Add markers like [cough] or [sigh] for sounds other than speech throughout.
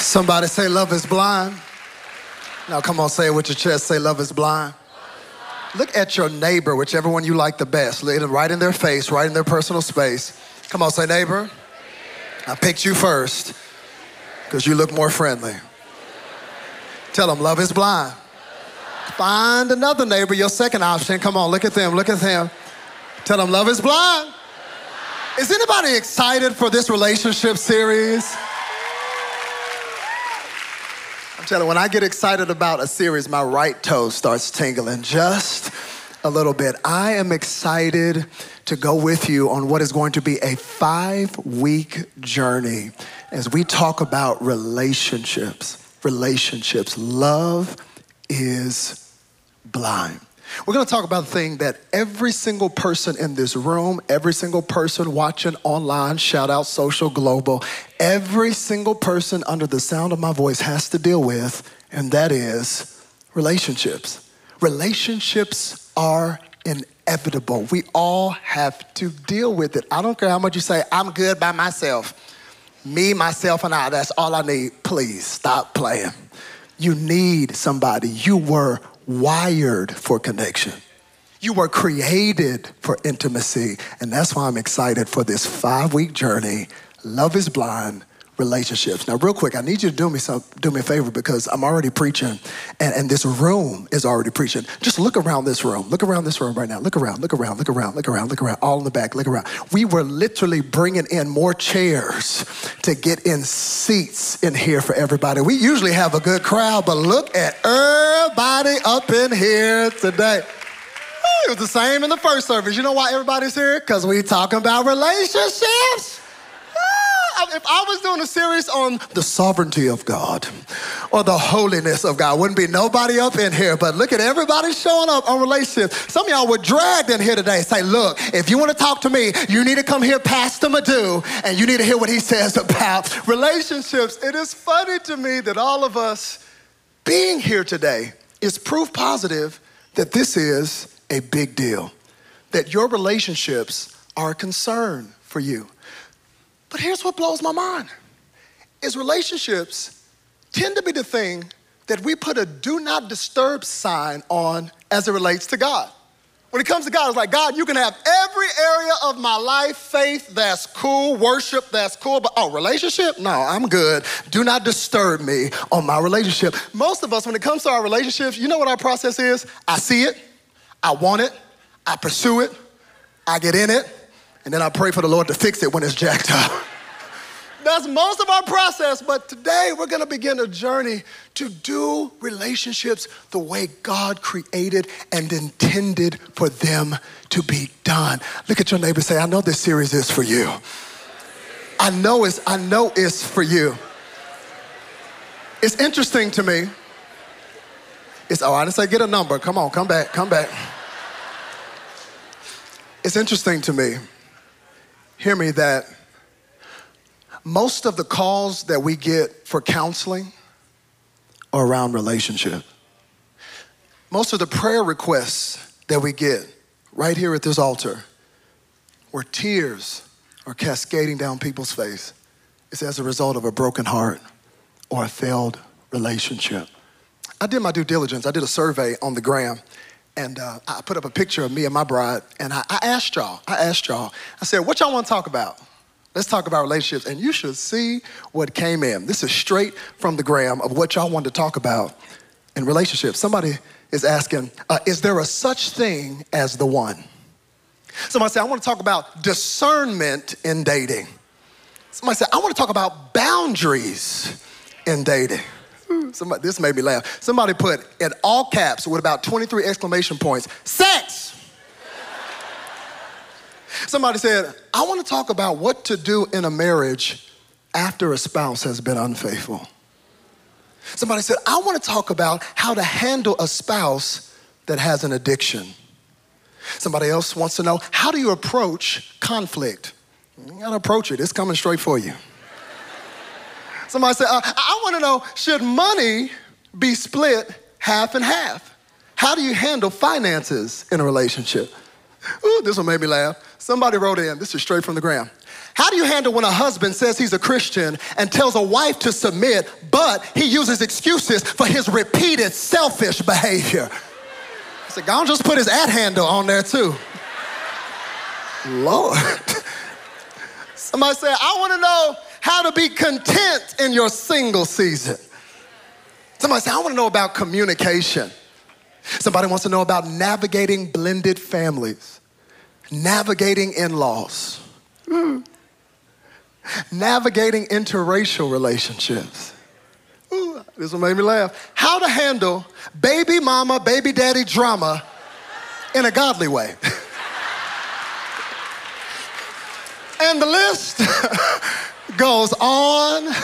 Somebody say, Love is blind. Now, come on, say it with your chest. Say, Love is blind. Look at your neighbor, whichever one you like the best. Look right in their face, right in their personal space. Come on, say, Neighbor, I picked you first because you look more friendly. Tell them, Love is blind. Find another neighbor, your second option. Come on, look at them, look at them. Tell them, Love is blind. Is anybody excited for this relationship series? I'm telling you, when I get excited about a series, my right toe starts tingling just a little bit. I am excited to go with you on what is going to be a five week journey as we talk about relationships. Relationships. Love is blind. We're going to talk about the thing that every single person in this room, every single person watching online, shout out social global, every single person under the sound of my voice has to deal with, and that is relationships. Relationships are inevitable. We all have to deal with it. I don't care how much you say, I'm good by myself. Me, myself, and I, that's all I need. Please stop playing. You need somebody. You were wired for connection. You were created for intimacy. And that's why I'm excited for this five week journey. Love is blind, relationships. Now, real quick, I need you to do me some, do me a favor because I'm already preaching, and, and this room is already preaching. Just look around this room. Look around this room right now. Look around. Look around. Look around. Look around. Look around. All in the back. Look around. We were literally bringing in more chairs to get in seats in here for everybody. We usually have a good crowd, but look at everybody up in here today. It was the same in the first service. You know why everybody's here? Because we talking about relationships if I was doing a series on the sovereignty of God or the holiness of God, wouldn't be nobody up in here. But look at everybody showing up on relationships. Some of y'all were dragged in here today. Say, look, if you want to talk to me, you need to come here, Pastor Madu, and you need to hear what he says about relationships. It is funny to me that all of us being here today is proof positive that this is a big deal, that your relationships are a concern for you. But here's what blows my mind is relationships tend to be the thing that we put a do not disturb sign on as it relates to God. When it comes to God, it's like, God, you can have every area of my life, faith, that's cool, worship, that's cool, but oh, relationship? No, I'm good. Do not disturb me on my relationship. Most of us, when it comes to our relationships, you know what our process is? I see it, I want it, I pursue it, I get in it, and then I pray for the Lord to fix it when it's jacked up. That's most of our process, but today we're gonna begin a journey to do relationships the way God created and intended for them to be done. Look at your neighbor say, I know this series is for you. I know it's, I know it's for you. It's interesting to me. It's, oh, I didn't say get a number. Come on, come back, come back. It's interesting to me hear me that most of the calls that we get for counseling are around relationship. Most of the prayer requests that we get right here at this altar, where tears are cascading down people's face, is as a result of a broken heart or a failed relationship. I did my due diligence. I did a survey on the gram and uh, I put up a picture of me and my bride, and I, I asked y'all, I asked y'all, I said, what y'all want to talk about? Let's talk about relationships. And you should see what came in. This is straight from the gram of what y'all want to talk about in relationships. Somebody is asking, uh, is there a such thing as the one? Somebody said, I want to talk about discernment in dating. Somebody said, I want to talk about boundaries in dating. [laughs] Somebody, this made me laugh. Somebody put in all caps with about 23 exclamation points, sex. Somebody said, I want to talk about what to do in a marriage after a spouse has been unfaithful. Somebody said, I want to talk about how to handle a spouse that has an addiction. Somebody else wants to know, how do you approach conflict? You gotta approach it, it's coming straight for you. Somebody said, uh, I want to know should money be split half and half? How do you handle finances in a relationship? Ooh, this one made me laugh. Somebody wrote in, this is straight from the gram. How do you handle when a husband says he's a Christian and tells a wife to submit, but he uses excuses for his repeated selfish behavior? I said, God just put his at handle on there too. Lord. [laughs] Somebody said, I want to know how to be content in your single season. Somebody say, I want to know about communication. Somebody wants to know about navigating blended families, navigating in laws, mm. navigating interracial relationships. Ooh, this one made me laugh. How to handle baby mama, baby daddy drama in a godly way. [laughs] and the list [laughs] goes on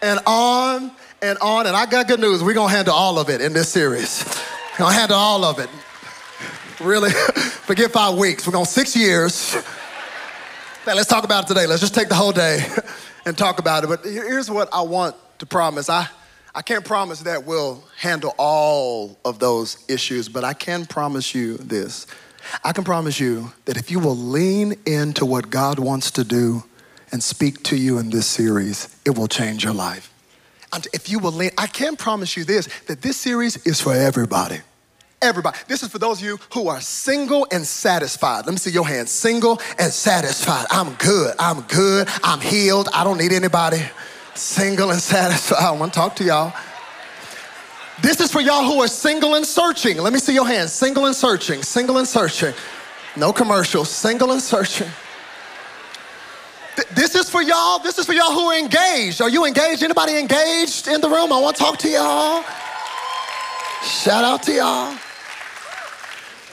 and on and on. And I got good news. We're going to handle all of it in this series. We're going to handle all of it. Really, [laughs] forget five weeks. We're going six years. Now, let's talk about it today. Let's just take the whole day [laughs] and talk about it. But here's what I want to promise. I, I can't promise that we'll handle all of those issues, but I can promise you this. I can promise you that if you will lean into what God wants to do and speak to you in this series, it will change your life. And if you will lean, I can promise you this that this series is for everybody. Everybody. This is for those of you who are single and satisfied. Let me see your hands. Single and satisfied. I'm good. I'm good. I'm healed. I don't need anybody. Single and satisfied. I want to talk to y'all. This is for y'all who are single and searching. Let me see your hands. Single and searching. Single and searching. No commercials. Single and searching. This is for y'all. This is for y'all who are engaged. Are you engaged? Anybody engaged in the room? I want to talk to y'all. Shout out to y'all.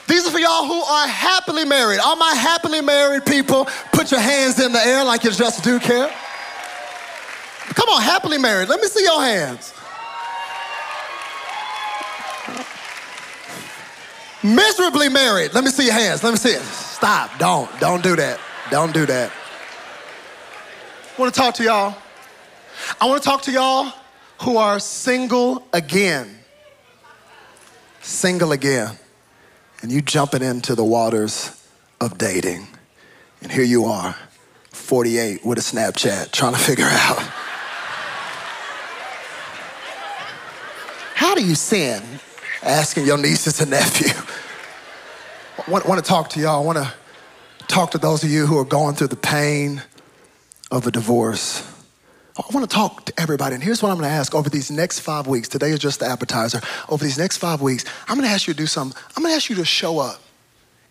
These are for y'all who are happily married. All my happily married people, put your hands in the air like you just do care. Come on, happily married. Let me see your hands. Miserably married. Let me see your hands. Let me see it. Stop. Don't. Don't do that. Don't do that. I want to talk to y'all. I want to talk to y'all who are single again. Single again. And you jumping into the waters of dating. And here you are, 48 with a Snapchat, trying to figure [laughs] out how do you sin? Asking your nieces and nephew. [laughs] I want, want to talk to y'all. I want to talk to those of you who are going through the pain of a divorce. I want to talk to everybody, and here's what I'm going to ask over these next five weeks. Today is just the appetizer. Over these next five weeks, I'm going to ask you to do something. I'm going to ask you to show up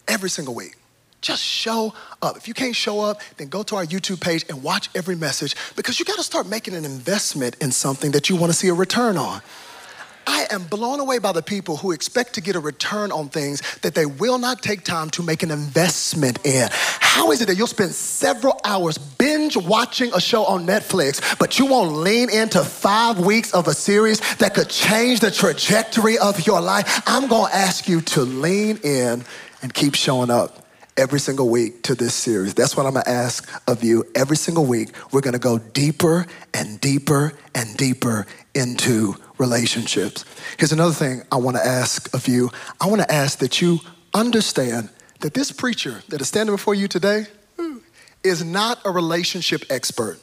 every single week. Just show up. If you can't show up, then go to our YouTube page and watch every message because you got to start making an investment in something that you want to see a return on. I am blown away by the people who expect to get a return on things that they will not take time to make an investment in. How is it that you'll spend several hours binge watching a show on Netflix, but you won't lean into five weeks of a series that could change the trajectory of your life? I'm gonna ask you to lean in and keep showing up every single week to this series. That's what I'm gonna ask of you every single week. We're gonna go deeper and deeper and deeper into relationships. Here's another thing I wanna ask of you I wanna ask that you understand that this preacher that is standing before you today is not a relationship expert.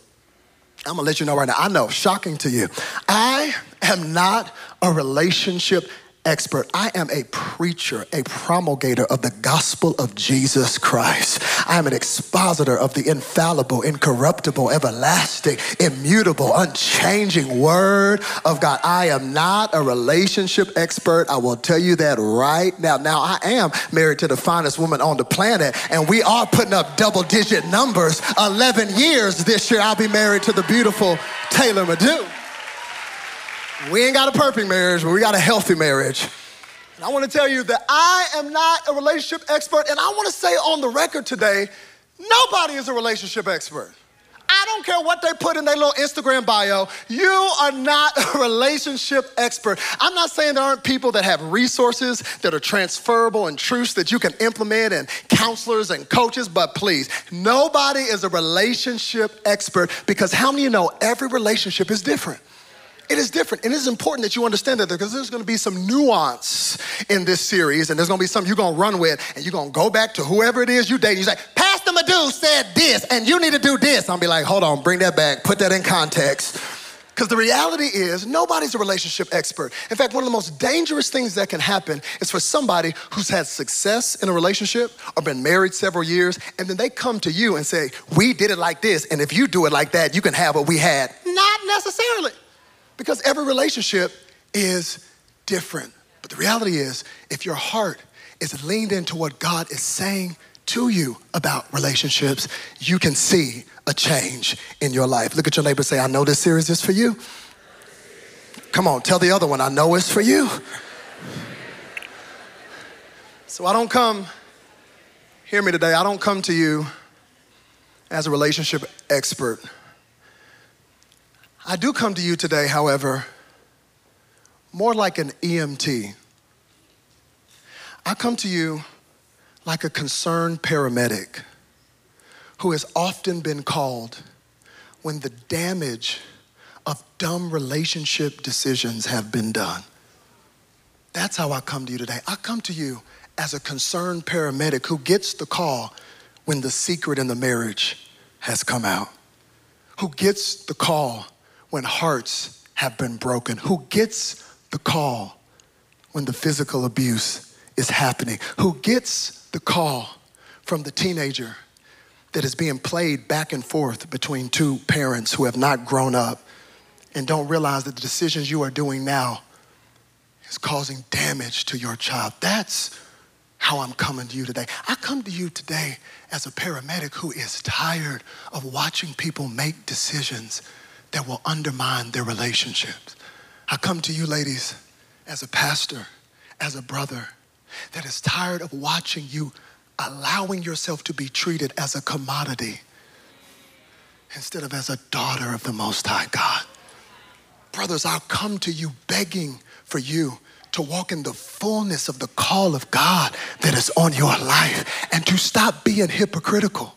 I'm gonna let you know right now. I know, shocking to you. I am not a relationship expert. I am a preacher, a promulgator of the gospel of Jesus Christ. I am an expositor of the infallible, incorruptible, everlasting, immutable, unchanging word of God. I am not a relationship expert. I will tell you that right now. Now, I am married to the finest woman on the planet, and we are putting up double digit numbers. 11 years this year, I'll be married to the beautiful Taylor Madu. We ain't got a perfect marriage, but we got a healthy marriage. And I want to tell you that I am not a relationship expert, and I want to say on the record today nobody is a relationship expert. I don't care what they put in their little Instagram bio. You are not a relationship expert. I'm not saying there aren't people that have resources that are transferable and truths that you can implement and counselors and coaches, but please, nobody is a relationship expert because how many of you know every relationship is different? It is different. And it is important that you understand that because there's going to be some nuance in this series, and there's going to be something you're going to run with, and you're going to go back to whoever it is you date. You say, Pastor Madu, said this, and you need to do this. I'll be like, hold on, bring that back, put that in context. Because the reality is, nobody's a relationship expert. In fact, one of the most dangerous things that can happen is for somebody who's had success in a relationship or been married several years, and then they come to you and say, We did it like this, and if you do it like that, you can have what we had. Not necessarily. Because every relationship is different. But the reality is, if your heart is leaned into what God is saying to you about relationships, you can see a change in your life. Look at your neighbor say, I know this series is for you. Come on, tell the other one, I know it's for you. So I don't come, hear me today, I don't come to you as a relationship expert. I do come to you today, however, more like an EMT. I come to you like a concerned paramedic who has often been called when the damage of dumb relationship decisions have been done. That's how I come to you today. I come to you as a concerned paramedic who gets the call when the secret in the marriage has come out, who gets the call when hearts have been broken, who gets the call when the physical abuse is happening, who gets the call from the teenager that is being played back and forth between two parents who have not grown up and don't realize that the decisions you are doing now is causing damage to your child. That's how I'm coming to you today. I come to you today as a paramedic who is tired of watching people make decisions that will undermine their relationships. I come to you, ladies, as a pastor, as a brother, that is tired of watching you allowing yourself to be treated as a commodity instead of as a daughter of the Most High God. Brothers, I'll come to you begging for you to walk in the fullness of the call of God that is on your life and to stop being hypocritical.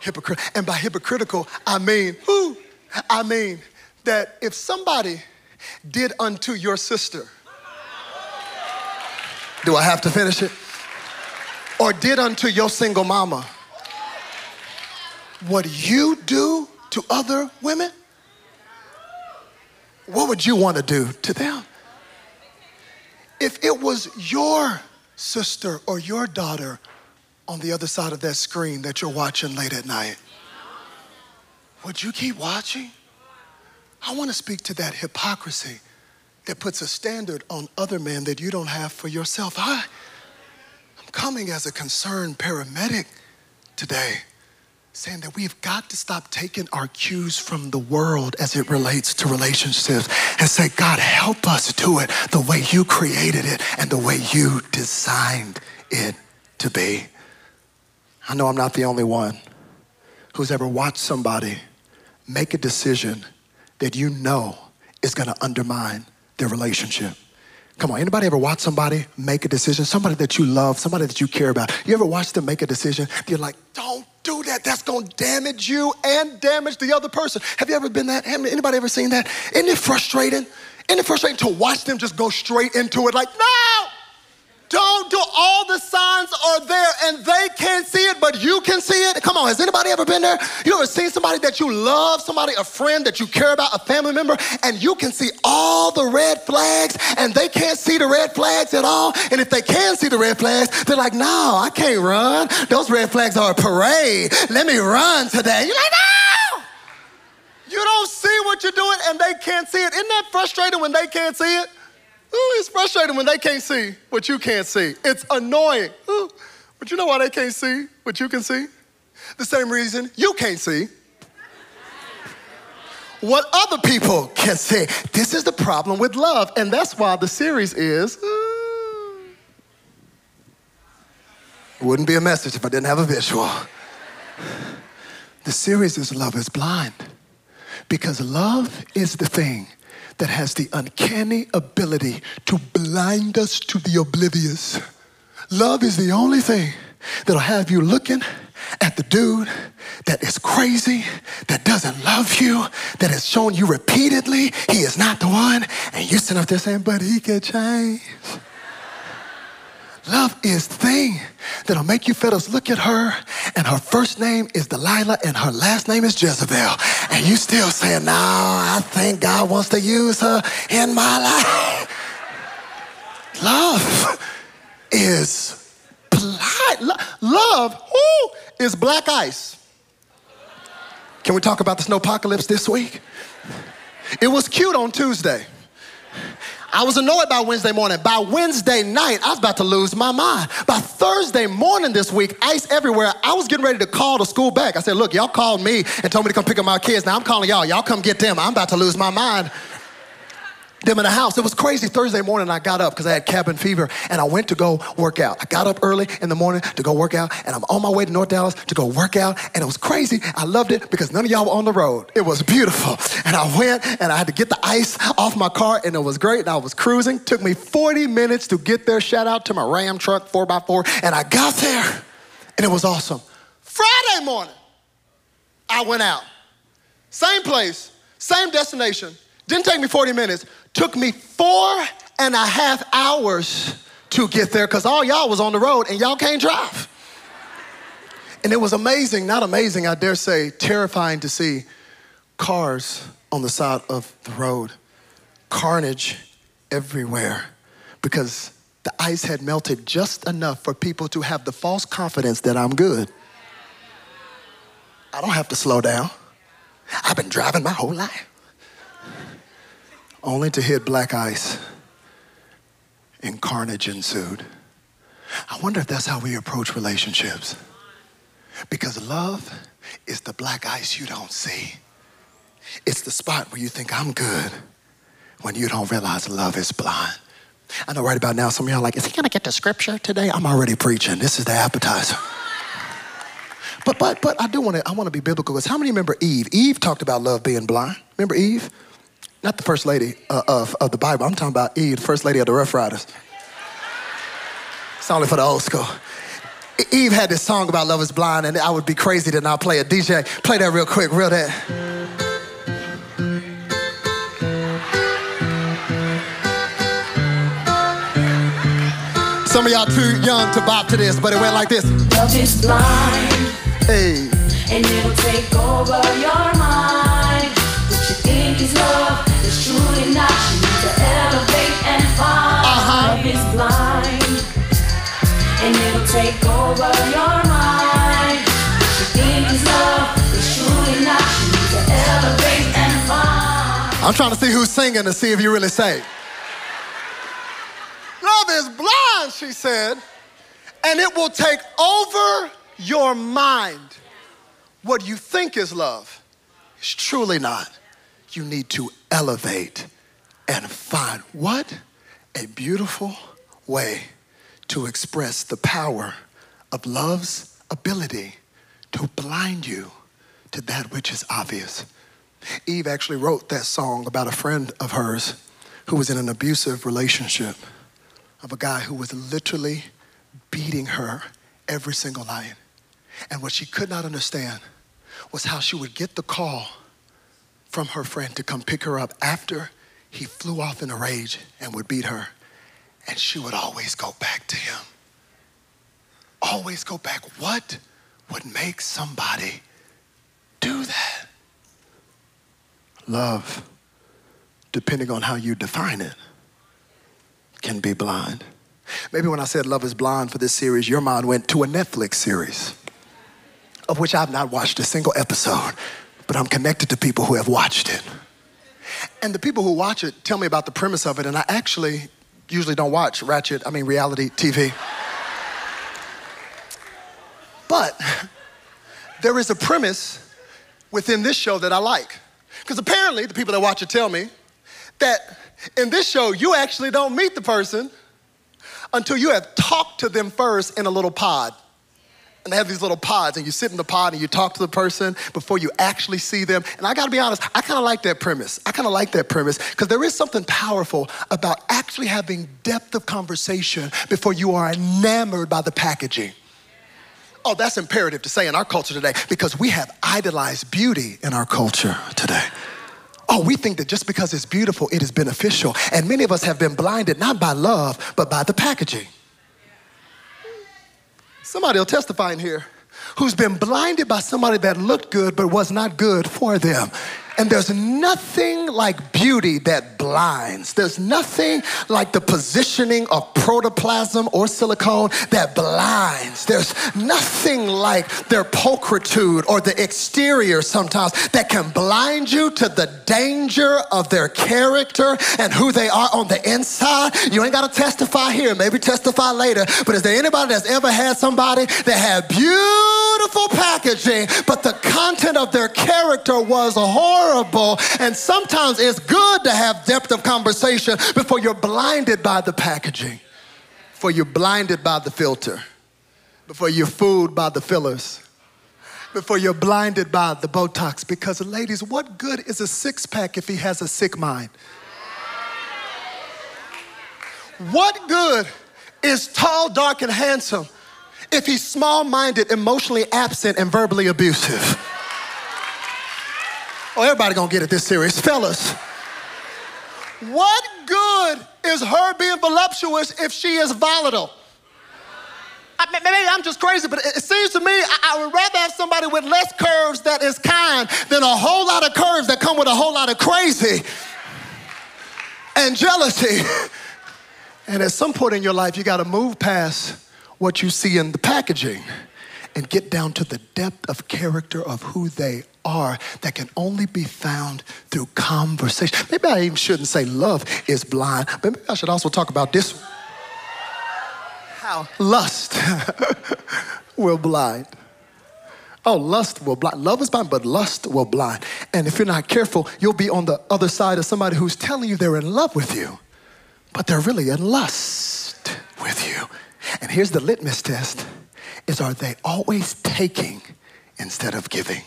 Hypocrite, and by hypocritical, I mean, who? I mean that if somebody did unto your sister do I have to finish it? Or did unto your single mama what you do to other women? What would you want to do to them? If it was your sister or your daughter on the other side of that screen that you're watching late at night, would you keep watching? I want to speak to that hypocrisy that puts a standard on other men that you don't have for yourself. I, I'm coming as a concerned paramedic today, saying that we've got to stop taking our cues from the world as it relates to relationships and say, God, help us do it the way you created it and the way you designed it to be. I know I'm not the only one who's ever watched somebody make a decision that you know is going to undermine their relationship. Come on, anybody ever watch somebody make a decision? Somebody that you love, somebody that you care about. You ever watch them make a decision? You're like, don't do that. That's gonna damage you and damage the other person. Have you ever been that? Anybody ever seen that? Isn't it frustrating? Isn't it frustrating to watch them just go straight into it like, no! Don't do all the signs are there and they can't see it, but you can see it. Come on, has anybody ever been there? You ever seen somebody that you love, somebody, a friend that you care about, a family member, and you can see all the red flags and they can't see the red flags at all? And if they can see the red flags, they're like, no, I can't run. Those red flags are a parade. Let me run today. You're like, no! You don't see what you're doing and they can't see it. Isn't that frustrating when they can't see it? Ooh, it's frustrating when they can't see what you can't see. It's annoying. Ooh, but you know why they can't see what you can see? The same reason you can't see what other people can see. This is the problem with love, and that's why the series is. Uh, wouldn't be a message if I didn't have a visual. The series is Love is Blind because love is the thing that has the uncanny ability to blind us to the oblivious. Love is the only thing that'll have you looking at the dude that is crazy, that doesn't love you, that has shown you repeatedly he is not the one, and you sit up there saying, but he can change. Love is the thing that'll make you fellas look at her, and her first name is Delilah, and her last name is Jezebel. And you still saying, No, I think God wants to use her in my life. Love is blind. Love who is black ice. Can we talk about the snowpocalypse this week? It was cute on Tuesday. I was annoyed by Wednesday morning. By Wednesday night, I was about to lose my mind. By Thursday morning this week, ice everywhere. I was getting ready to call the school back. I said, Look, y'all called me and told me to come pick up my kids. Now I'm calling y'all. Y'all come get them. I'm about to lose my mind them in the house. It was crazy. Thursday morning, I got up because I had cabin fever and I went to go work out. I got up early in the morning to go work out and I'm on my way to North Dallas to go work out. And it was crazy. I loved it because none of y'all were on the road. It was beautiful. And I went and I had to get the ice off my car and it was great. And I was cruising. Took me 40 minutes to get there. Shout out to my Ram truck 4x4. And I got there and it was awesome. Friday morning, I went out. Same place, same destination. Didn't take me 40 minutes. Took me four and a half hours to get there because all y'all was on the road and y'all can't drive. And it was amazing, not amazing, I dare say, terrifying to see cars on the side of the road, carnage everywhere because the ice had melted just enough for people to have the false confidence that I'm good. I don't have to slow down. I've been driving my whole life only to hit black ice and carnage ensued. I wonder if that's how we approach relationships. Because love is the black ice you don't see. It's the spot where you think I'm good when you don't realize love is blind. I know right about now, some of y'all are like, is he gonna get to scripture today? I'm already preaching. This is the appetizer. But but but I do want to I want to be biblical because how many remember Eve? Eve talked about love being blind. Remember Eve? Not the first lady uh, of, of the Bible. I'm talking about Eve, the first lady of the Ruff Ryders. It's only for the old school. Eve had this song about love is blind, and I would be crazy to not play it. DJ, play that real quick, real that. Some of y'all too young to bop to this, but it went like this. Love is blind. Hey. And it'll take over your mind. What you think is love is truly not. You need to elevate and find. Uh-huh. Love is blind. And it'll take over your mind. What you love is truly not. You need to elevate and find. I'm trying to see who's singing to see if you really say. Love is blind, she said, and it will take over your mind. What you think is love is truly not. You need to elevate and find what a beautiful way to express the power of love's ability to blind you to that which is obvious. Eve actually wrote that song about a friend of hers who was in an abusive relationship of a guy who was literally beating her every single night. And what she could not understand was how she would get the call from her friend to come pick her up after he flew off in a rage and would beat her. And she would always go back to him. Always go back. What would make somebody do that? Love, depending on how you define it, can be blind. Maybe when I said love is blind for this series, your mind went to a Netflix series of which I've not watched a single episode, but I'm connected to people who have watched it. And the people who watch it tell me about the premise of it, and I actually usually don't watch ratchet, I mean reality TV. But there is a premise within this show that I like. Because apparently, the people that watch it tell me that in this show, you actually don't meet the person until you have talked to them first in a little pod. And they have these little pods, and you sit in the pod and you talk to the person before you actually see them. And I gotta be honest, I kinda like that premise. I kinda like that premise because there is something powerful about actually having depth of conversation before you are enamored by the packaging. Oh, that's imperative to say in our culture today because we have idolized beauty in our culture today. Oh, we think that just because it's beautiful, it is beneficial. And many of us have been blinded not by love, but by the packaging. Somebody will testify in here who's been blinded by somebody that looked good but was not good for them. And there's nothing like beauty that blinds. There's nothing like the positioning of protoplasm or silicone that blinds. There's nothing like their pulchritude or the exterior sometimes that can blind you to the danger of their character and who they are on the inside. You ain't got to testify here, maybe testify later. But is there anybody that's ever had somebody that had beautiful packaging, but the content of their character was horrible? Horrible. And sometimes it's good to have depth of conversation before you're blinded by the packaging, before you're blinded by the filter, before you're fooled by the fillers, before you're blinded by the Botox. Because, ladies, what good is a six pack if he has a sick mind? What good is tall, dark, and handsome if he's small minded, emotionally absent, and verbally abusive? Oh, everybody gonna get it this serious. Fellas, what good is her being voluptuous if she is volatile? I, maybe I'm just crazy, but it, seems to me I, I, would rather have somebody with less curves that is kind than a whole lot of curves that come with a whole lot of crazy and jealousy. And at some point in your life, you got to move past what you see in the packaging and get down to the depth of character of who they are that can only be found through conversation. Maybe I even shouldn't say love is blind, but maybe I should also talk about this how lust [laughs] will blind. Oh, lust will blind. Love is blind, but lust will blind. And if you're not careful, you'll be on the other side of somebody who's telling you they're in love with you, but they're really in lust with you. And here's the litmus test is are they always taking instead of giving?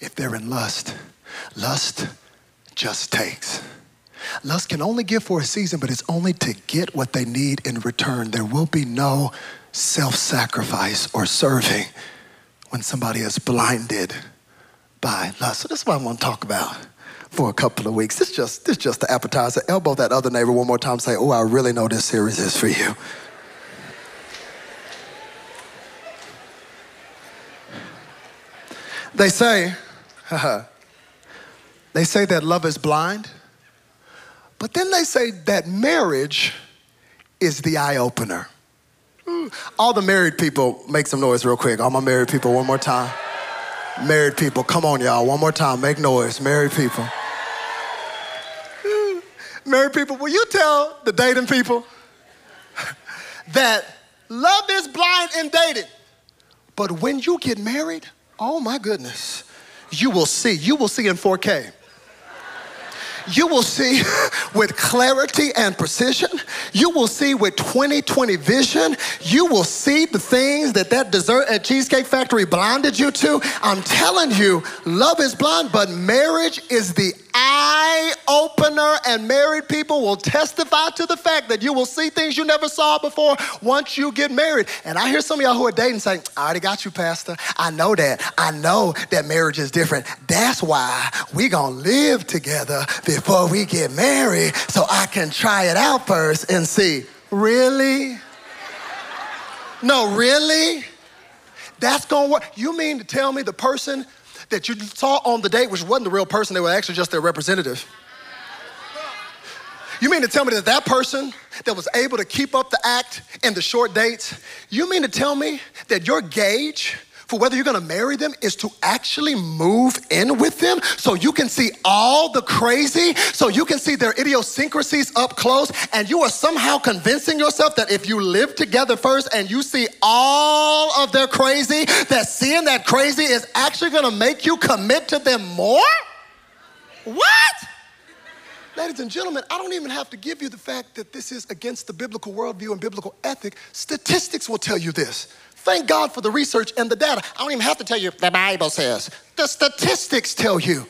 If they're in lust, lust just takes. Lust can only give for a season, but it's only to get what they need in return. There will be no self sacrifice or serving when somebody is blinded by lust. So, this is what I want to talk about for a couple of weeks. This is just, this is just the appetizer. Elbow that other neighbor one more time say, Oh, I really know this series is for you. They say, [laughs] they say that love is blind, but then they say that marriage is the eye opener. Hmm. All the married people, make some noise real quick. All my married people, one more time. Married people, come on, y'all, one more time, make noise. Married people. Hmm. Married people, will you tell the dating people [laughs] that love is blind in dating, but when you get married, Oh my goodness. You will see. You will see in 4K. You will see [laughs] with clarity and precision. You will see with 2020 vision. You will see the things that that dessert at Cheesecake Factory blinded you to. I'm telling you, love is blind, but marriage is the eye opener, and married people will testify to the fact that you will see things you never saw before once you get married. And I hear some of y'all who are dating saying, I already got you, Pastor. I know that. I know that marriage is different. That's why we gonna live together before we get married so I can try it out first and see. Really? No, really? That's gonna work. You mean to tell me the person that you saw on the date, which wasn't the real person, they were actually just their representative. You mean to tell me that that person that was able to keep up the act in the short dates, you mean to tell me that your gauge for whether you're gonna marry them is to actually move in with them so you can see all the crazy, so you can see their idiosyncrasies up close, and you are somehow convincing yourself that if you live together first and you see all of their crazy, that seeing that crazy is actually gonna make you commit to them more? What? Ladies and gentlemen, I don't even have to give you the fact that this is against the biblical worldview and biblical ethic. Statistics will tell you this. Thank God for the research and the data. I don't even have to tell you, the Bible says. The statistics tell you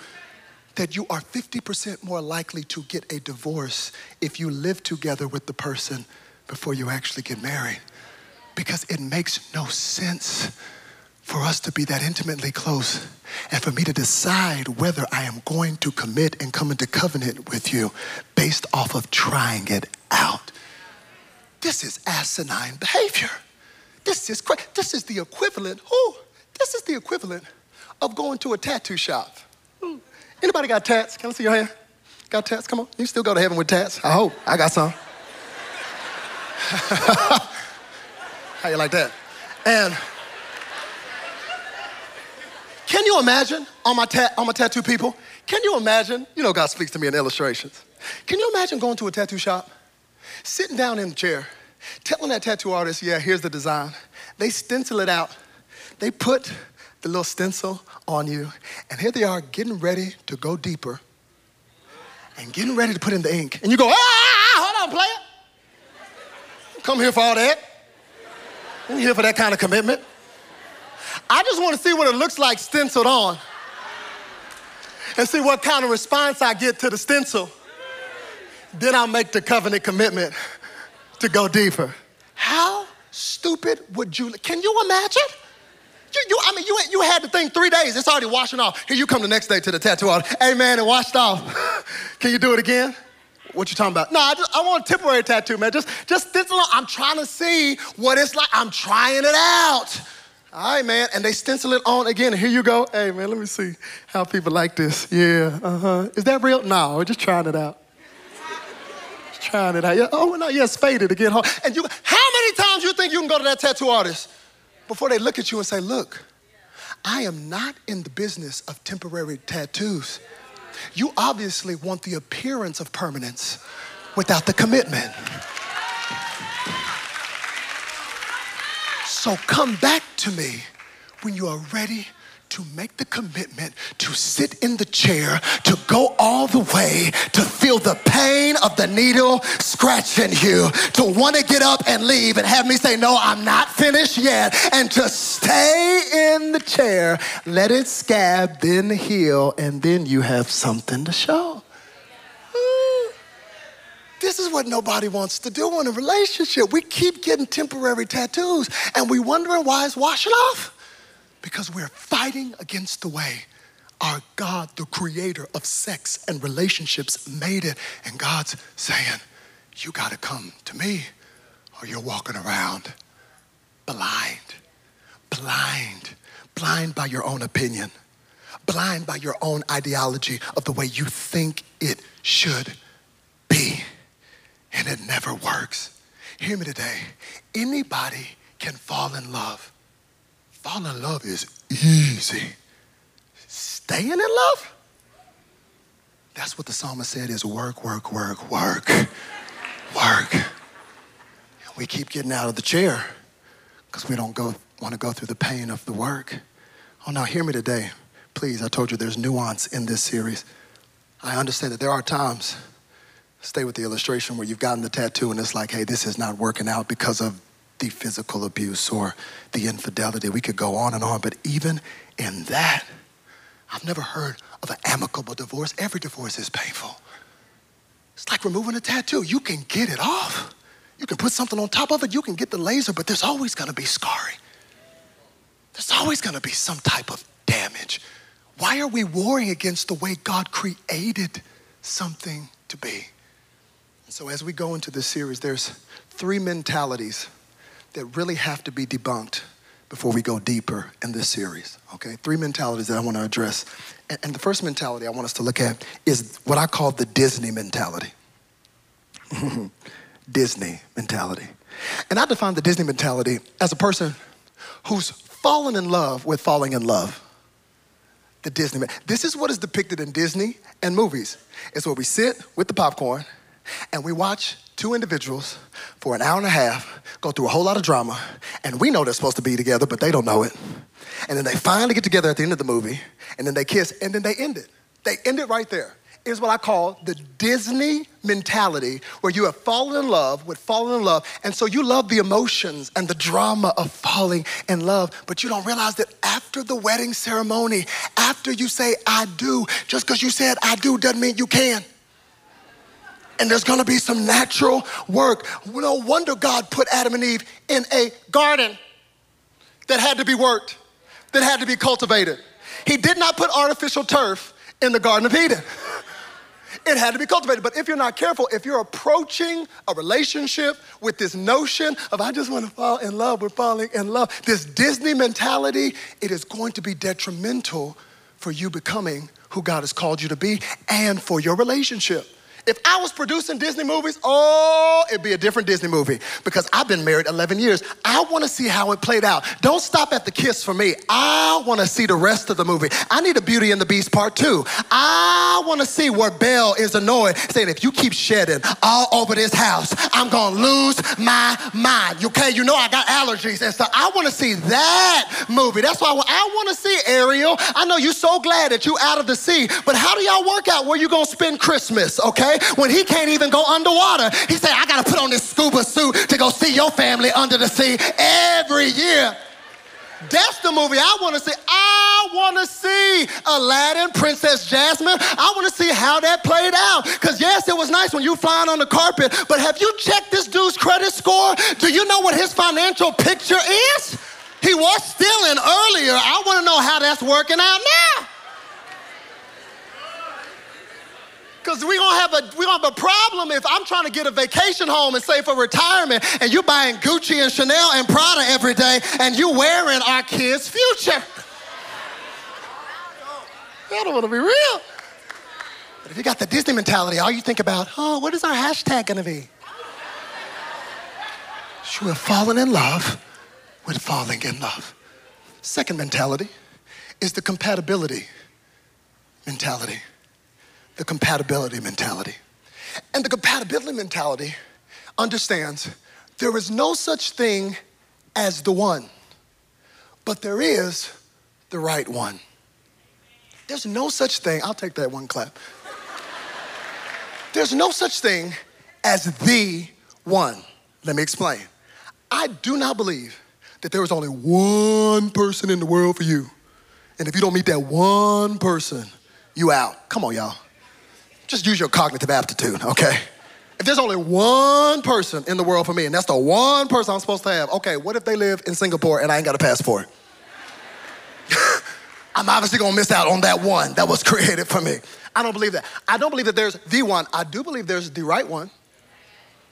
that you are 50% more likely to get a divorce if you live together with the person before you actually get married. Because it makes no sense for us to be that intimately close and for me to decide whether I am going to commit and come into covenant with you based off of trying it out. This is asinine behavior. This is crazy. This is the equivalent. Who? This is the equivalent of going to a tattoo shop. Ooh. Anybody got tats? Can I see your hand? Got tats? Come on. You still go to heaven with tats? I hope. I got some. [laughs] How you like that? And can you imagine all my, ta- my tattoo people? Can you imagine? You know, God speaks to me in illustrations. Can you imagine going to a tattoo shop, sitting down in the chair, telling that tattoo artist, yeah, here's the design. They stencil it out. They put the little stencil on you, and here they are getting ready to go deeper and getting ready to put in the ink. And you go, ah, hold on, player. Come here for all that. I'm here for that kind of commitment. I just want to see what it looks like stenciled on and see what kind of response I get to the stencil. Then I'll make the covenant commitment to go deeper. How stupid would you? Can you imagine? You, you, I mean, you, you had the thing three days. It's already washing off. Here you come the next day to the tattoo artist. Hey, man, it washed off. [laughs] Can you do it again? What you talking about? No, I, just, I want a temporary tattoo, man. Just, just stencil on. I'm trying to see what it's like. I'm trying it out. All right, man. And they stencil it on again. Here you go. Hey, man, let me see how people like this. Yeah, uh huh. Is that real? No, we're just trying it out. Yeah. Oh, no, it's faded again. And you, how many times you think you can go to that tattoo artist before they look at you and say, look, I am not in the business of temporary tattoos. You obviously want the appearance of permanence without the commitment. So come back to me when you are ready to make the commitment to sit in the chair, to go all the way, to feel the pain of the needle scratching you, to want to get up and leave and have me say, No, I'm not finished yet, and to stay in the chair, let it scab, then heal, and then you have something to show. This is what nobody wants to do in a relationship. We keep getting temporary tattoos and we wondering why it's washing off because we're fighting against the way our God, the creator of sex and relationships, made it. And God's saying, You got to come to me, or you're walking around blind, blind, blind by your own opinion, blind by your own ideology of the way you think it should be. And it never works. Hear me today. Anybody can fall in love Falling in love is easy. Staying in love? That's what the psalmist said is work, work, work, work, work. And we keep getting out of the chair because we don't go, want to go through the pain of the work. Oh, now hear me today. Please, I told you there's nuance in this series. I understand that there are times, stay with the illustration, where you've gotten the tattoo and it's like, hey, this is not working out because of the physical abuse or the infidelity. We could go on and on, but even in that, I've never heard of an amicable divorce. Every divorce is painful. It's like removing a tattoo. You can get it off. You can put something on top of it. You can get the laser, but there's always going to be scarring. There's always going to be some type of damage. Why are we warring against the way God created something to be? And so, as we go into this series, there's three mentalities that really have to be debunked before we go deeper in this series. Okay, three mentalities that I want to address. And, and the first mentality I want us to look at is what I call the Disney mentality. [laughs] Disney mentality. And I define the Disney mentality as a person who's fallen in love with falling in love. The Disney. This is what is depicted in Disney and movies. It's where we sit with the popcorn and we watch two individuals for an hour and a half go through a whole lot of drama, and we know they're supposed to be together, but they don't know it. And then they finally get together at the end of the movie, and then they kiss, and then they end it. They end it right there. Is what I call the Disney mentality, where you have fallen in love with falling in love, and so you love the emotions and the drama of falling in love, but you don't realize that after the wedding ceremony, after you say I do, just because you said I do doesn't mean you can and there's gonna be some natural work. No wonder God put Adam and Eve in a garden that had to be worked, that had to be cultivated. He did not put artificial turf in the Garden of Eden. [laughs] It had to be cultivated. But if you're not careful, if you're approaching a relationship with this notion of, I just want to fall in love, we're falling in love, this Disney mentality, it is going to be detrimental for you becoming who God has called you to be and for your relationship. If I was producing Disney movies, oh, it'd be a different Disney movie because I've been married 11 years. I want to see how it played out. Don't stop at the kiss for me. I want to see the rest of the movie. I need a Beauty and the Beast part two. I want to see where Belle is annoyed, saying, if you keep shedding all over this house, I'm going to lose my mind. Okay, you know I got allergies and stuff. I want to see that movie. That's why I want to see Ariel. I know you're so glad that you're out of the sea, but how do y'all work out where you're going to spend Christmas, okay? When he can't even go underwater. He said, I got to put on this scuba suit to go see your family under the sea every year. That's the movie I want to see. I want to see Aladdin, Princess Jasmine. I want to see how that played out. Because, yes, it was nice when you flying on the carpet, but have you checked this dude's credit score? Do you know what his financial picture is? He was stealing earlier. I want to know how that's working out now. Because we're gonna have a we gonna have a problem if I'm trying to get a vacation home and save for retirement and you're buying Gucci and Chanel and Prada every day and you wearing our kids' future. I don't want to be real. But if you got the Disney mentality, all you think about, oh, what is our hashtag gonna be? You have fallen in love with falling in love. Second mentality is the compatibility mentality the compatibility mentality. And the compatibility mentality understands there is no such thing as the one, but there is the right one. There's no such thing, I'll take that one clap. There's no such thing as the one. Let me explain. I do not believe that there is only one person in the world for you. And if you don't meet that one person, you out. Come on, y'all. Just use your cognitive aptitude, okay? If there's only one person in the world for me, and that's the one person I'm supposed to have, okay, what if they live in Singapore and I ain't got a passport? [laughs] I'm obviously gonna miss out on that one that was [laughs] created for me. I don't believe that. I don't believe that there's the one. I do believe there's the right one.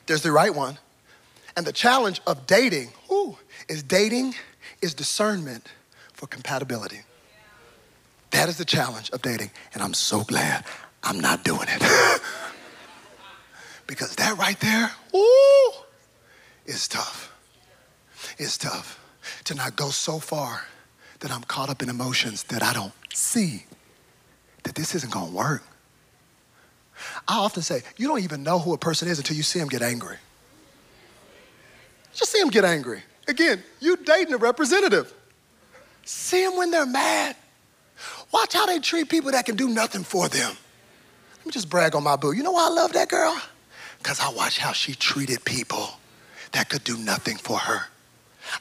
There's the right one. And the challenge of dating, ooh, is dating is discernment for compatibility. That is the challenge of dating. And I'm so glad I'm not doing it. [laughs] because that right there, ooh, is tough. It's tough to not go so far that I'm caught up in emotions that I don't see that this isn't gonna work. I often say, you don't even know who a person is until you see them get angry. Just see them get angry. Again, you dating a representative. See them when they're mad. Watch how they treat people that can do nothing for them. Let me just brag on my boo. You know why I love that girl? Because I watched how she treated people that could do nothing for her.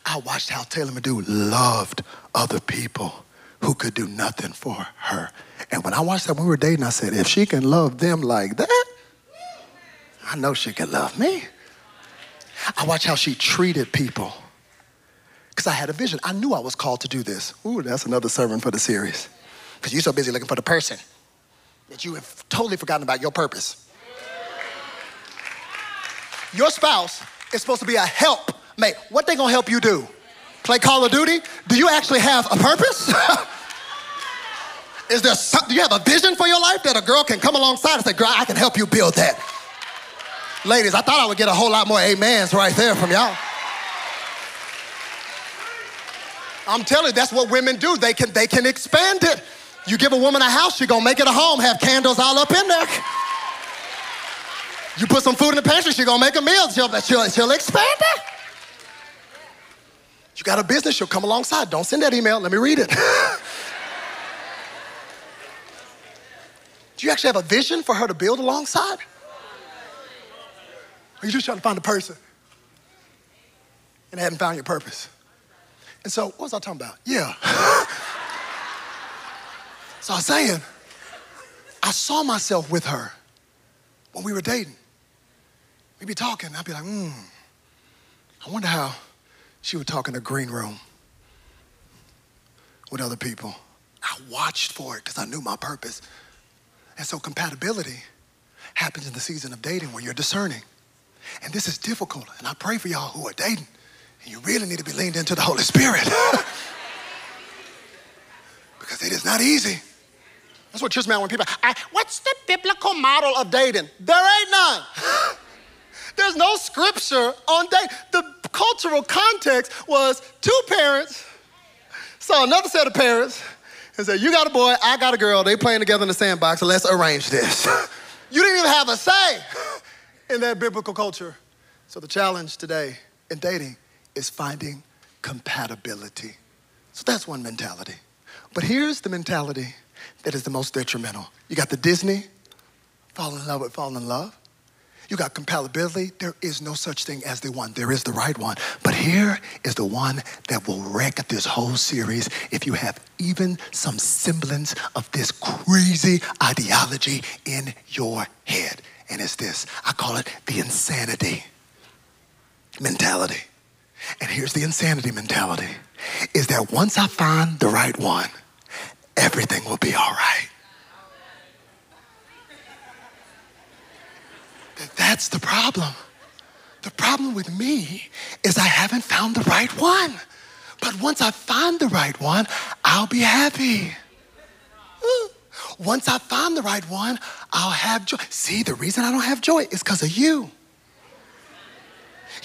I watched how Taylor Madu loved other people who could do nothing for her. And when I watched that when we were dating, I said, if she can love them like that, I know she can love me. I watched how she treated people because I had a vision. I knew I was called to do this. Ooh, that's another sermon for the series. Because you're so busy looking for the person that you have totally forgotten about your purpose. Your spouse is supposed to be a help mate. What they gonna help you do? Play Call of Duty? Do you actually have a purpose? [laughs] is there some, do you have a vision for your life that a girl can come alongside and say, girl, I can help you build that? Ladies, I thought I would get a whole lot more amens right there from y'all. I'm telling you, that's what women do. They can, they can expand it. You give a woman a house, she gonna make it a home, have candles all up in there. You put some food in the pantry, she gonna make a meal, she'll, she'll, she'll expand it. You got a business, she'll come alongside. Don't send that email, let me read it. [laughs] Do you actually have a vision for her to build alongside? Or are you just trying to find a person and haven't found your purpose? And so, what was I talking about? Yeah. [laughs] So I was saying, I saw myself with her when we were dating. We'd be talking, I'd be like, hmm, I wonder how she would talk in the green room with other people. I watched for it because I knew my purpose. And so compatibility happens in the season of dating where you're discerning. And this is difficult. And I pray for y'all who are dating. And you really need to be leaned into the Holy Spirit. [laughs] because it is not easy. That's what trips me out when people, I, what's the biblical model of dating? There ain't none. [laughs] There's no scripture on dating. The cultural context was two parents saw another set of parents and said, You got a boy, I got a girl, they playing together in the sandbox, let's arrange this. [laughs] you didn't even have a say in that biblical culture. So the challenge today in dating is finding compatibility. So that's one mentality. But here's the mentality that is the most detrimental. You got the Disney, fall in love with fall in love. You got compatibility. There is no such thing as the one. There is the right one. But here is the one that will wreck this whole series if you have even some semblance of this crazy ideology in your head. And it's this I call it the insanity mentality. And here's the insanity mentality is that once I find the right one, everything will be all right. That's the problem. The problem with me is I haven't found the right one. But once I find the right one, I'll be happy. Once I find the right one, I'll have joy. See, the reason I don't have joy is because of you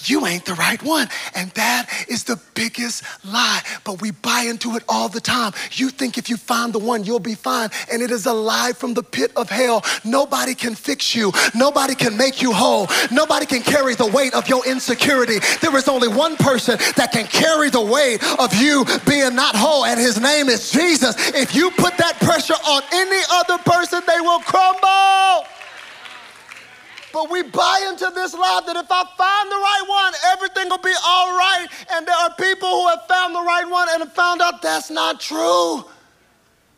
you ain't the right one. And that is the biggest lie. But we buy into it all the time. You think if you find the one, you'll be fine. And it is a lie from the pit of hell. Nobody can fix you, nobody can make you whole, nobody can carry the weight of your insecurity. There is only one person that can carry the weight of you being not whole, and his name is Jesus. If you put that pressure on any other person, they will crumble. But we buy into this lie that if I find the right one, everything will be all right. And there are people who have found the right one and have found out that's not true.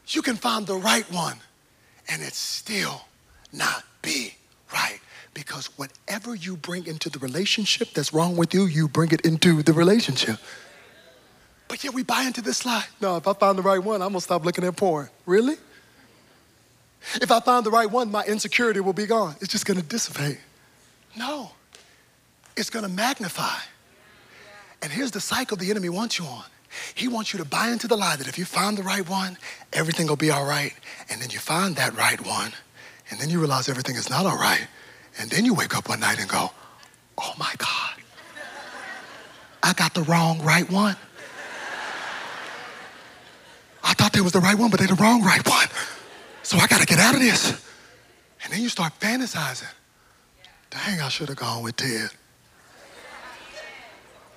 You can find the right one and it still not be right. Because whatever you bring into the relationship that's wrong with you, you bring it into the relationship. But yet we buy into this lie. No, if I find the right one, I'm gonna stop looking at porn. Really? If I find the right one, my insecurity will be gone. It's just gonna dissipate. No, it's gonna magnify. And here's the cycle the enemy wants you on. He wants you to buy into the lie that if you find the right one, everything will be all right. And then you find that right one, and then you realize everything is not all right. And then you wake up one night and go, oh my God, I got the wrong right one. I thought they was the right one, but they're the wrong right one. So I got to get out of this. And then you start fantasizing. Dang, I should have gone with Ted.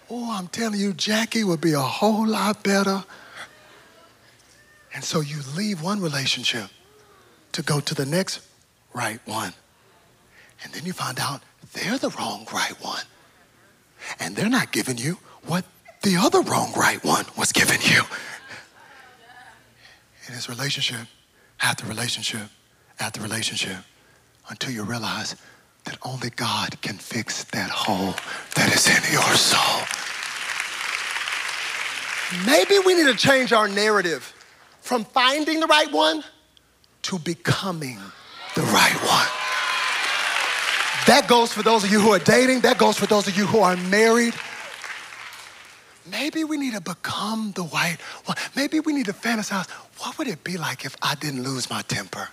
Oh, I'm telling you, Jackie would be a whole lot better. And so you leave one relationship to go to the next right one. And then you find out they're the wrong right one. And they're not giving you what the other wrong right one was giving you. In his relationship, after relationship after relationship until you realize that only God can fix that hole that is in your soul. Maybe we need to change our narrative from finding the right one to becoming the right one. That goes for those of you who are dating, that goes for those of you who are married. Maybe we need to become the white one. Maybe we need to fantasize what would it be like if I didn't lose my temper?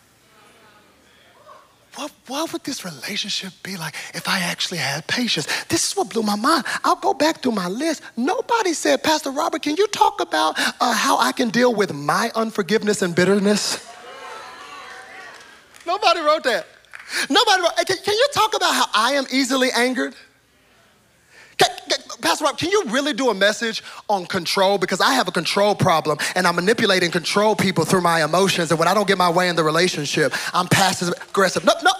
What, what would this relationship be like if I actually had patience? This is what blew my mind. I'll go back through my list. Nobody said, Pastor Robert, can you talk about uh, how I can deal with my unforgiveness and bitterness? Nobody wrote that. Nobody wrote, can, can you talk about how I am easily angered? Pastor Rob, can you really do a message on control? Because I have a control problem and I'm manipulating control people through my emotions. And when I don't get my way in the relationship, I'm passive aggressive. No, no,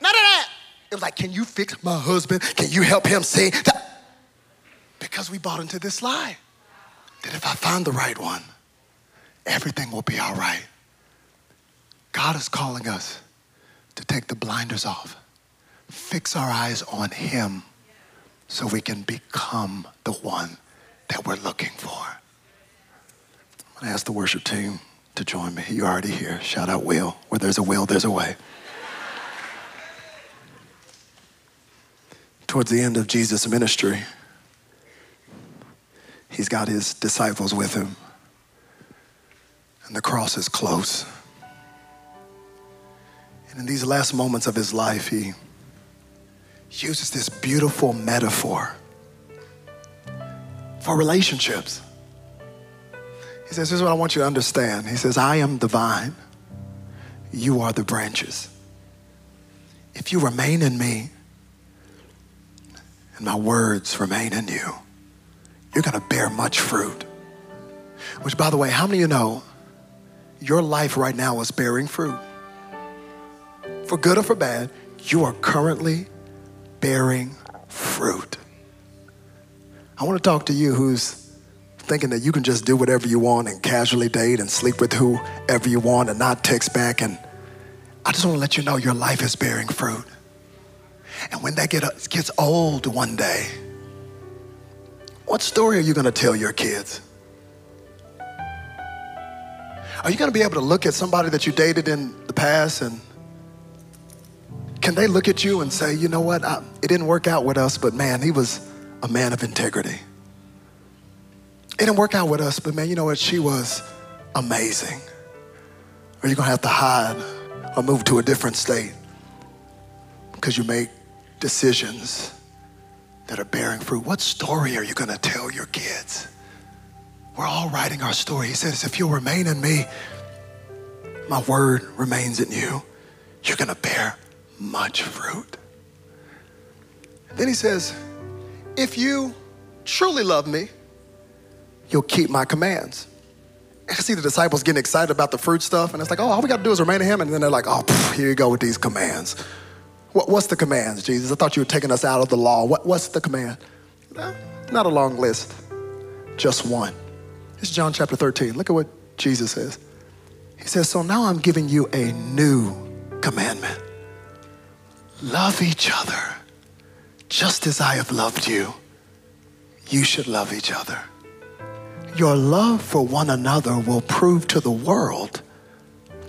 none of that. It was like, can you fix my husband? Can you help him see? That? Because we bought into this lie that if I find the right one, everything will be all right. God is calling us to take the blinders off, fix our eyes on Him so we can become the one that we're looking for. I'm going to ask the worship team to join me. You're already here. Shout out Will. Where there's a will, there's a way. towards the end of Jesus' ministry, he's got his disciples with him, and the cross is close. And in these last moments of his life, he uses this beautiful metaphor for relationships. He says, This is what I want you to understand. He says, I am the vine, you are the branches. If you remain in me and my words remain in you, you're going to bear much fruit. Which, by the way, how many of you know your life right now is bearing fruit? For good or for bad, you are currently bearing fruit. I want to talk to you who's thinking that you can just do whatever you want and casually date and sleep with whoever you want and not text back. And I just want to let you know your life is bearing fruit. And when that get, gets old one day, what story are you going to tell your kids? Are you going to be able to look at somebody that you dated in the past and can they look at you and say, you know what, I, it didn't work out with us, but man, he was a man of integrity. It didn't work out with us, but man, you know what, she was amazing. Or you're going to have to hide or move to a different state because you make decisions that are bearing fruit. What story are you going to tell your kids? We're all writing our story. He says, if you'll remain in me, my word remains in you, you're going to bear much fruit. Then he says, if you truly love me, you'll keep my commands. I see the disciples getting excited about the fruit stuff, and it's like, oh, all we got to do is remain in him. And then they're like, oh, pff, here you go with these commands. What, what's the commands, Jesus? I thought you were taking us out of the law. What, what's the command? not a long list, just one. It's John chapter 13. Look at what Jesus says. He says, So now I'm giving you a new commandment love each other just as I have loved you. You should love each other. Your love for one another will prove to the world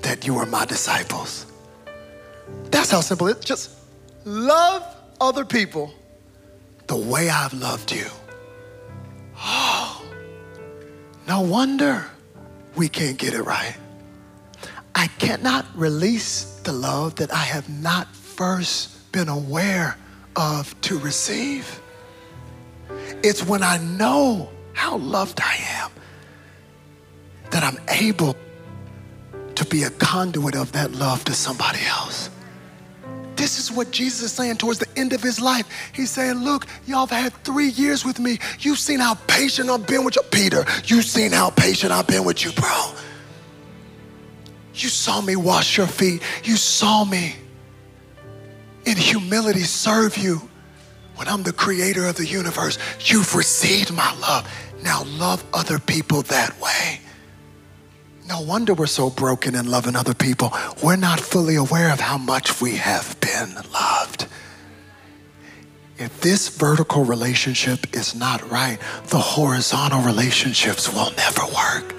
that you are my disciples. That's how simple it is. Just love other people the way I've loved you. Oh, no wonder we can't get it right. I cannot release the love that I have not first been aware of to receive. It's when I know how loved I am that I'm able to be a conduit of that love to somebody else. This is what Jesus is saying towards the end of his life. He's saying, Look, y'all have had three years with me. You've seen how patient I've been with you. Peter, you've seen how patient I've been with you, bro. You saw me wash your feet. You saw me in humility serve you when I'm the creator of the universe. You've received my love. Now love other people that way. No wonder we're so broken in loving other people. We're not fully aware of how much we have been loved. If this vertical relationship is not right, the horizontal relationships will never work.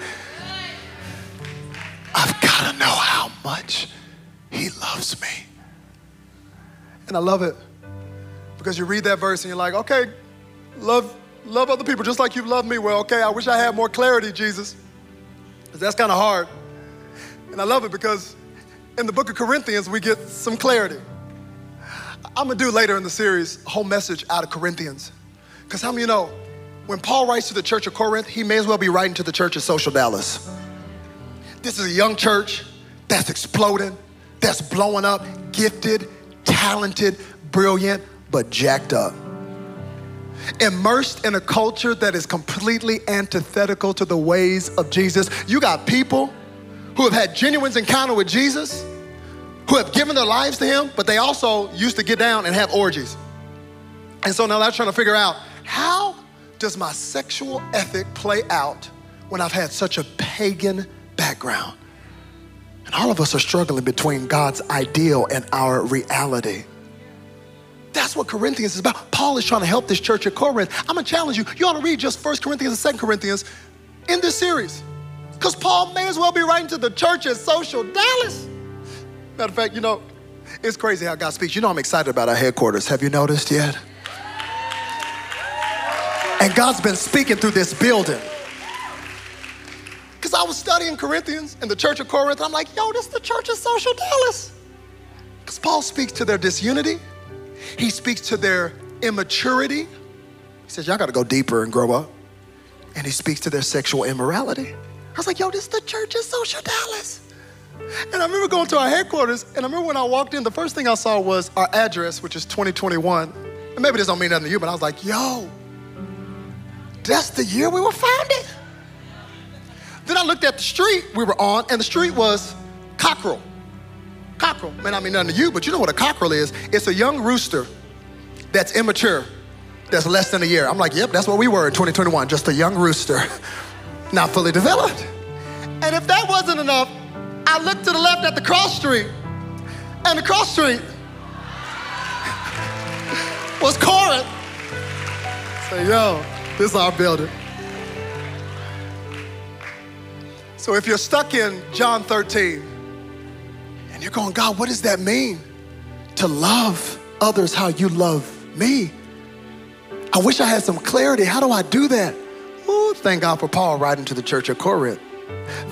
I've got to know how much He loves me. And I love it because you read that verse and you're like, okay, love, love other people just like you've loved me. Well, okay, I wish I had more clarity, Jesus. Because that's kind of hard. And I love it because in the book of Corinthians, we get some clarity. I'm gonna do later in the series a whole message out of Corinthians. Because how many you know, when Paul writes to the church of Corinth, he may as well be writing to the church of Social Dallas. This is a young church that's exploding, that's blowing up, gifted, talented, brilliant, but jacked up. Immersed in a culture that is completely antithetical to the ways of Jesus. You got people who have had genuine encounter with Jesus, who have given their lives to him, but they also used to get down and have orgies. And so now they're trying to figure out how does my sexual ethic play out when I've had such a pagan background? All of us are struggling between God's ideal and our reality. That's what Corinthians is about. Paul is trying to help this church at Corinth. I'm gonna challenge you. You ought to read just 1 Corinthians and 2 Corinthians in this series. Because Paul may as well be writing to the church at Social Dallas. Matter of fact, you know, it's crazy how God speaks. You know, I'm excited about our headquarters. Have you noticed yet? And God's been speaking through this building. Because I was studying Corinthians and the church of Corinth. I'm like, yo, this is the church of social Dallas. Because Paul speaks to their disunity, he speaks to their immaturity. He says, y'all got to go deeper and grow up. And he speaks to their sexual immorality. I was like, yo, this is the church of social Dallas. And I remember going to our headquarters, and I remember when I walked in, the first thing I saw was our address, which is 2021. And maybe this don't mean nothing to you, but I was like, yo, that's the year we were founded. Then I looked at the street we were on, and the street was cockerel. Cockerel may not mean nothing to you, but you know what a cockerel is. It's a young rooster that's immature, that's less than a year. I'm like, yep, that's what we were in 2021, just a young rooster, not fully developed. And if that wasn't enough, I looked to the left at the cross street, and the cross street was Corinth. Say, yo, this is our building. So if you're stuck in John 13 and you're going, God, what does that mean? To love others how you love me. I wish I had some clarity. How do I do that? Ooh, thank God for Paul writing to the church of Corinth.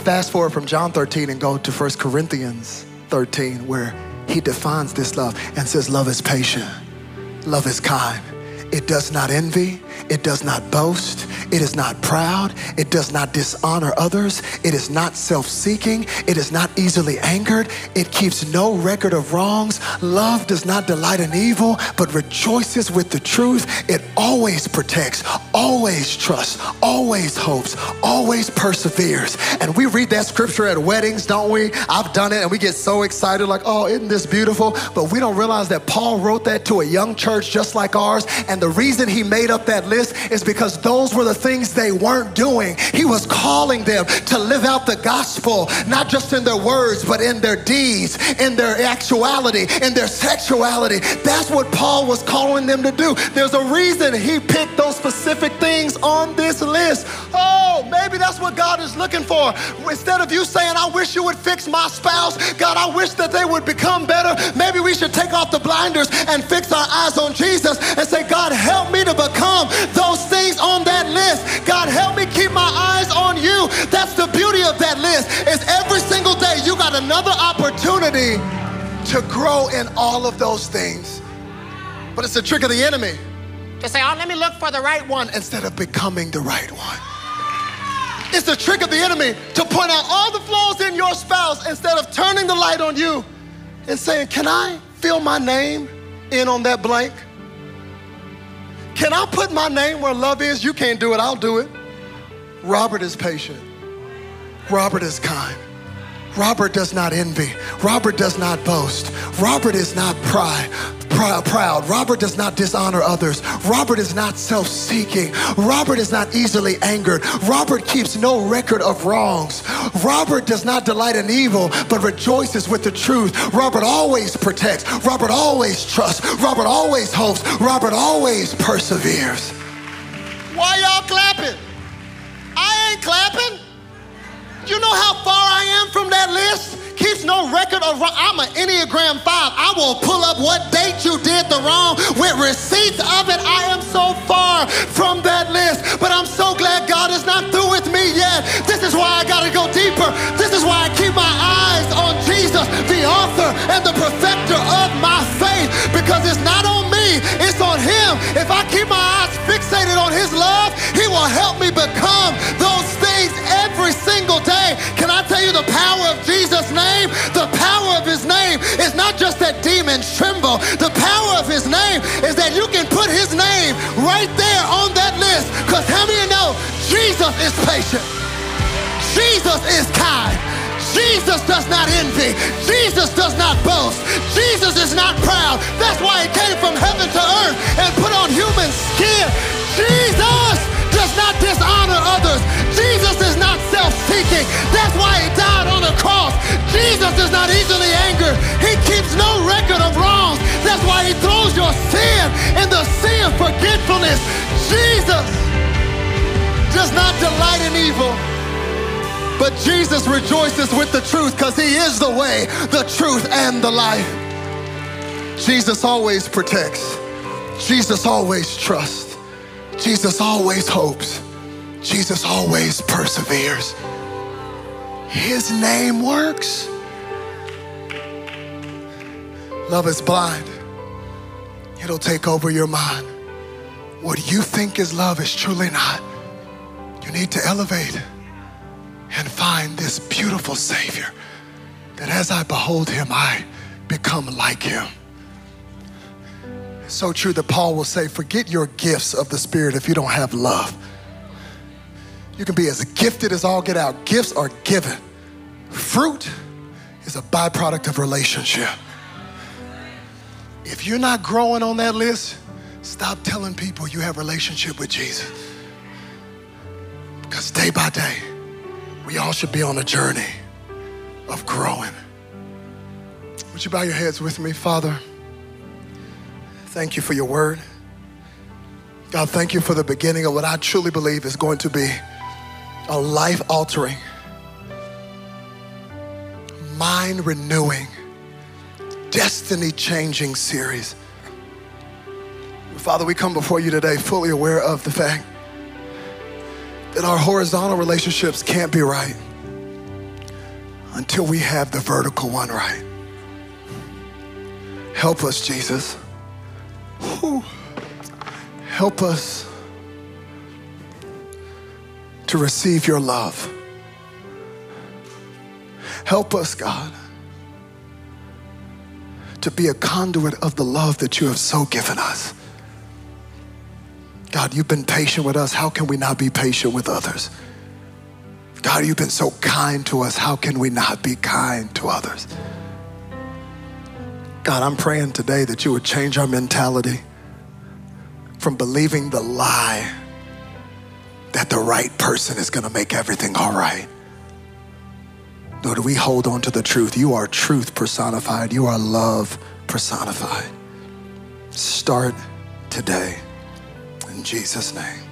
Fast forward from John 13 and go to 1 Corinthians 13, where he defines this love and says, Love is patient, love is kind. It does not envy. It does not boast. It is not proud. It does not dishonor others. It is not self seeking. It is not easily angered. It keeps no record of wrongs. Love does not delight in evil, but rejoices with the truth. It always protects, always trusts, always hopes, always perseveres. And we read that scripture at weddings, don't we? I've done it and we get so excited, like, oh, isn't this beautiful? But we don't realize that Paul wrote that to a young church just like ours. And the reason he made up that list is because those were the things they weren't doing. He was calling them to live out the gospel, not just in their words, but in their deeds, in their actuality, in their sexuality. That's what Paul was calling them to do. There's a reason he picked those specific things on this list. Oh, maybe that's what God is looking for. Instead of you saying, I wish you would fix my spouse, God, I wish that they would become better. Maybe we should take off the blinders and fix our eyes on Jesus and say, to grow in all of those things. But it's a trick of the enemy to say, oh, let me look for the right one instead of becoming the right one. It's the trick of the enemy to point out all the flaws in your spouse instead of turning the light on you and saying, Can I fill my name in on that blank? Can I put my name where love is? You can't do it, I'll do it. Robert is patient. Robert is kind. Robert does not envy. Robert does not boast. Robert is not pride, proud. Robert does not dishonor others. Robert is not self seeking. Robert is not easily angered. Robert keeps no record of wrongs. Robert does not delight in evil, but rejoices with the truth. Robert always protects. Robert always trusts. Robert always hopes. Robert always perseveres. Why y'all clapping? I ain't clapping. You know how far I am from that list? Keeps no record of wrong. I'm an Enneagram 5. I will pull up what date you did the wrong with receipts of it. I am so far from that list. But I'm so glad God is not through with me yet. This is why I gotta go deeper. This is why I keep my eyes on Jesus, the author and the perfecter of my faith. Because it's not on me, it's on him. If I keep my eyes fixated on his love, he will not just that demons tremble. The power of his name is that you can put his name right there on that list. Because how many know Jesus is patient? Jesus is kind. Jesus does not envy. Jesus does not boast. Jesus is not proud. That's why he came from heaven to earth and put on human skin. Jesus does not dishonor others. Jesus is not self-seeking. That's why he died on the cross. Jesus is not easily angered. He keeps no record of wrongs. That's why he throws your sin in the sea of forgetfulness. Jesus does not delight in evil. But Jesus rejoices with the truth because he is the way, the truth, and the life. Jesus always protects. Jesus always trusts. Jesus always hopes. Jesus always perseveres. His name works. Love is blind. It'll take over your mind. What you think is love is truly not. You need to elevate and find this beautiful Savior that as I behold him, I become like him. So true that Paul will say, Forget your gifts of the Spirit if you don't have love. You can be as gifted as all get out. Gifts are given, fruit is a byproduct of relationship. If you're not growing on that list, stop telling people you have relationship with Jesus. Because day by day, we all should be on a journey of growing. Would you bow your heads with me, Father? Thank you for your word. God, thank you for the beginning of what I truly believe is going to be a life altering, mind renewing, destiny changing series. Father, we come before you today fully aware of the fact that our horizontal relationships can't be right until we have the vertical one right. Help us, Jesus. Whew. Help us to receive your love. Help us, God, to be a conduit of the love that you have so given us. God, you've been patient with us. How can we not be patient with others? God, you've been so kind to us. How can we not be kind to others? God, I'm praying today that you would change our mentality from believing the lie that the right person is going to make everything all right. Nor do we hold on to the truth. You are truth personified, you are love personified. Start today. In Jesus' name.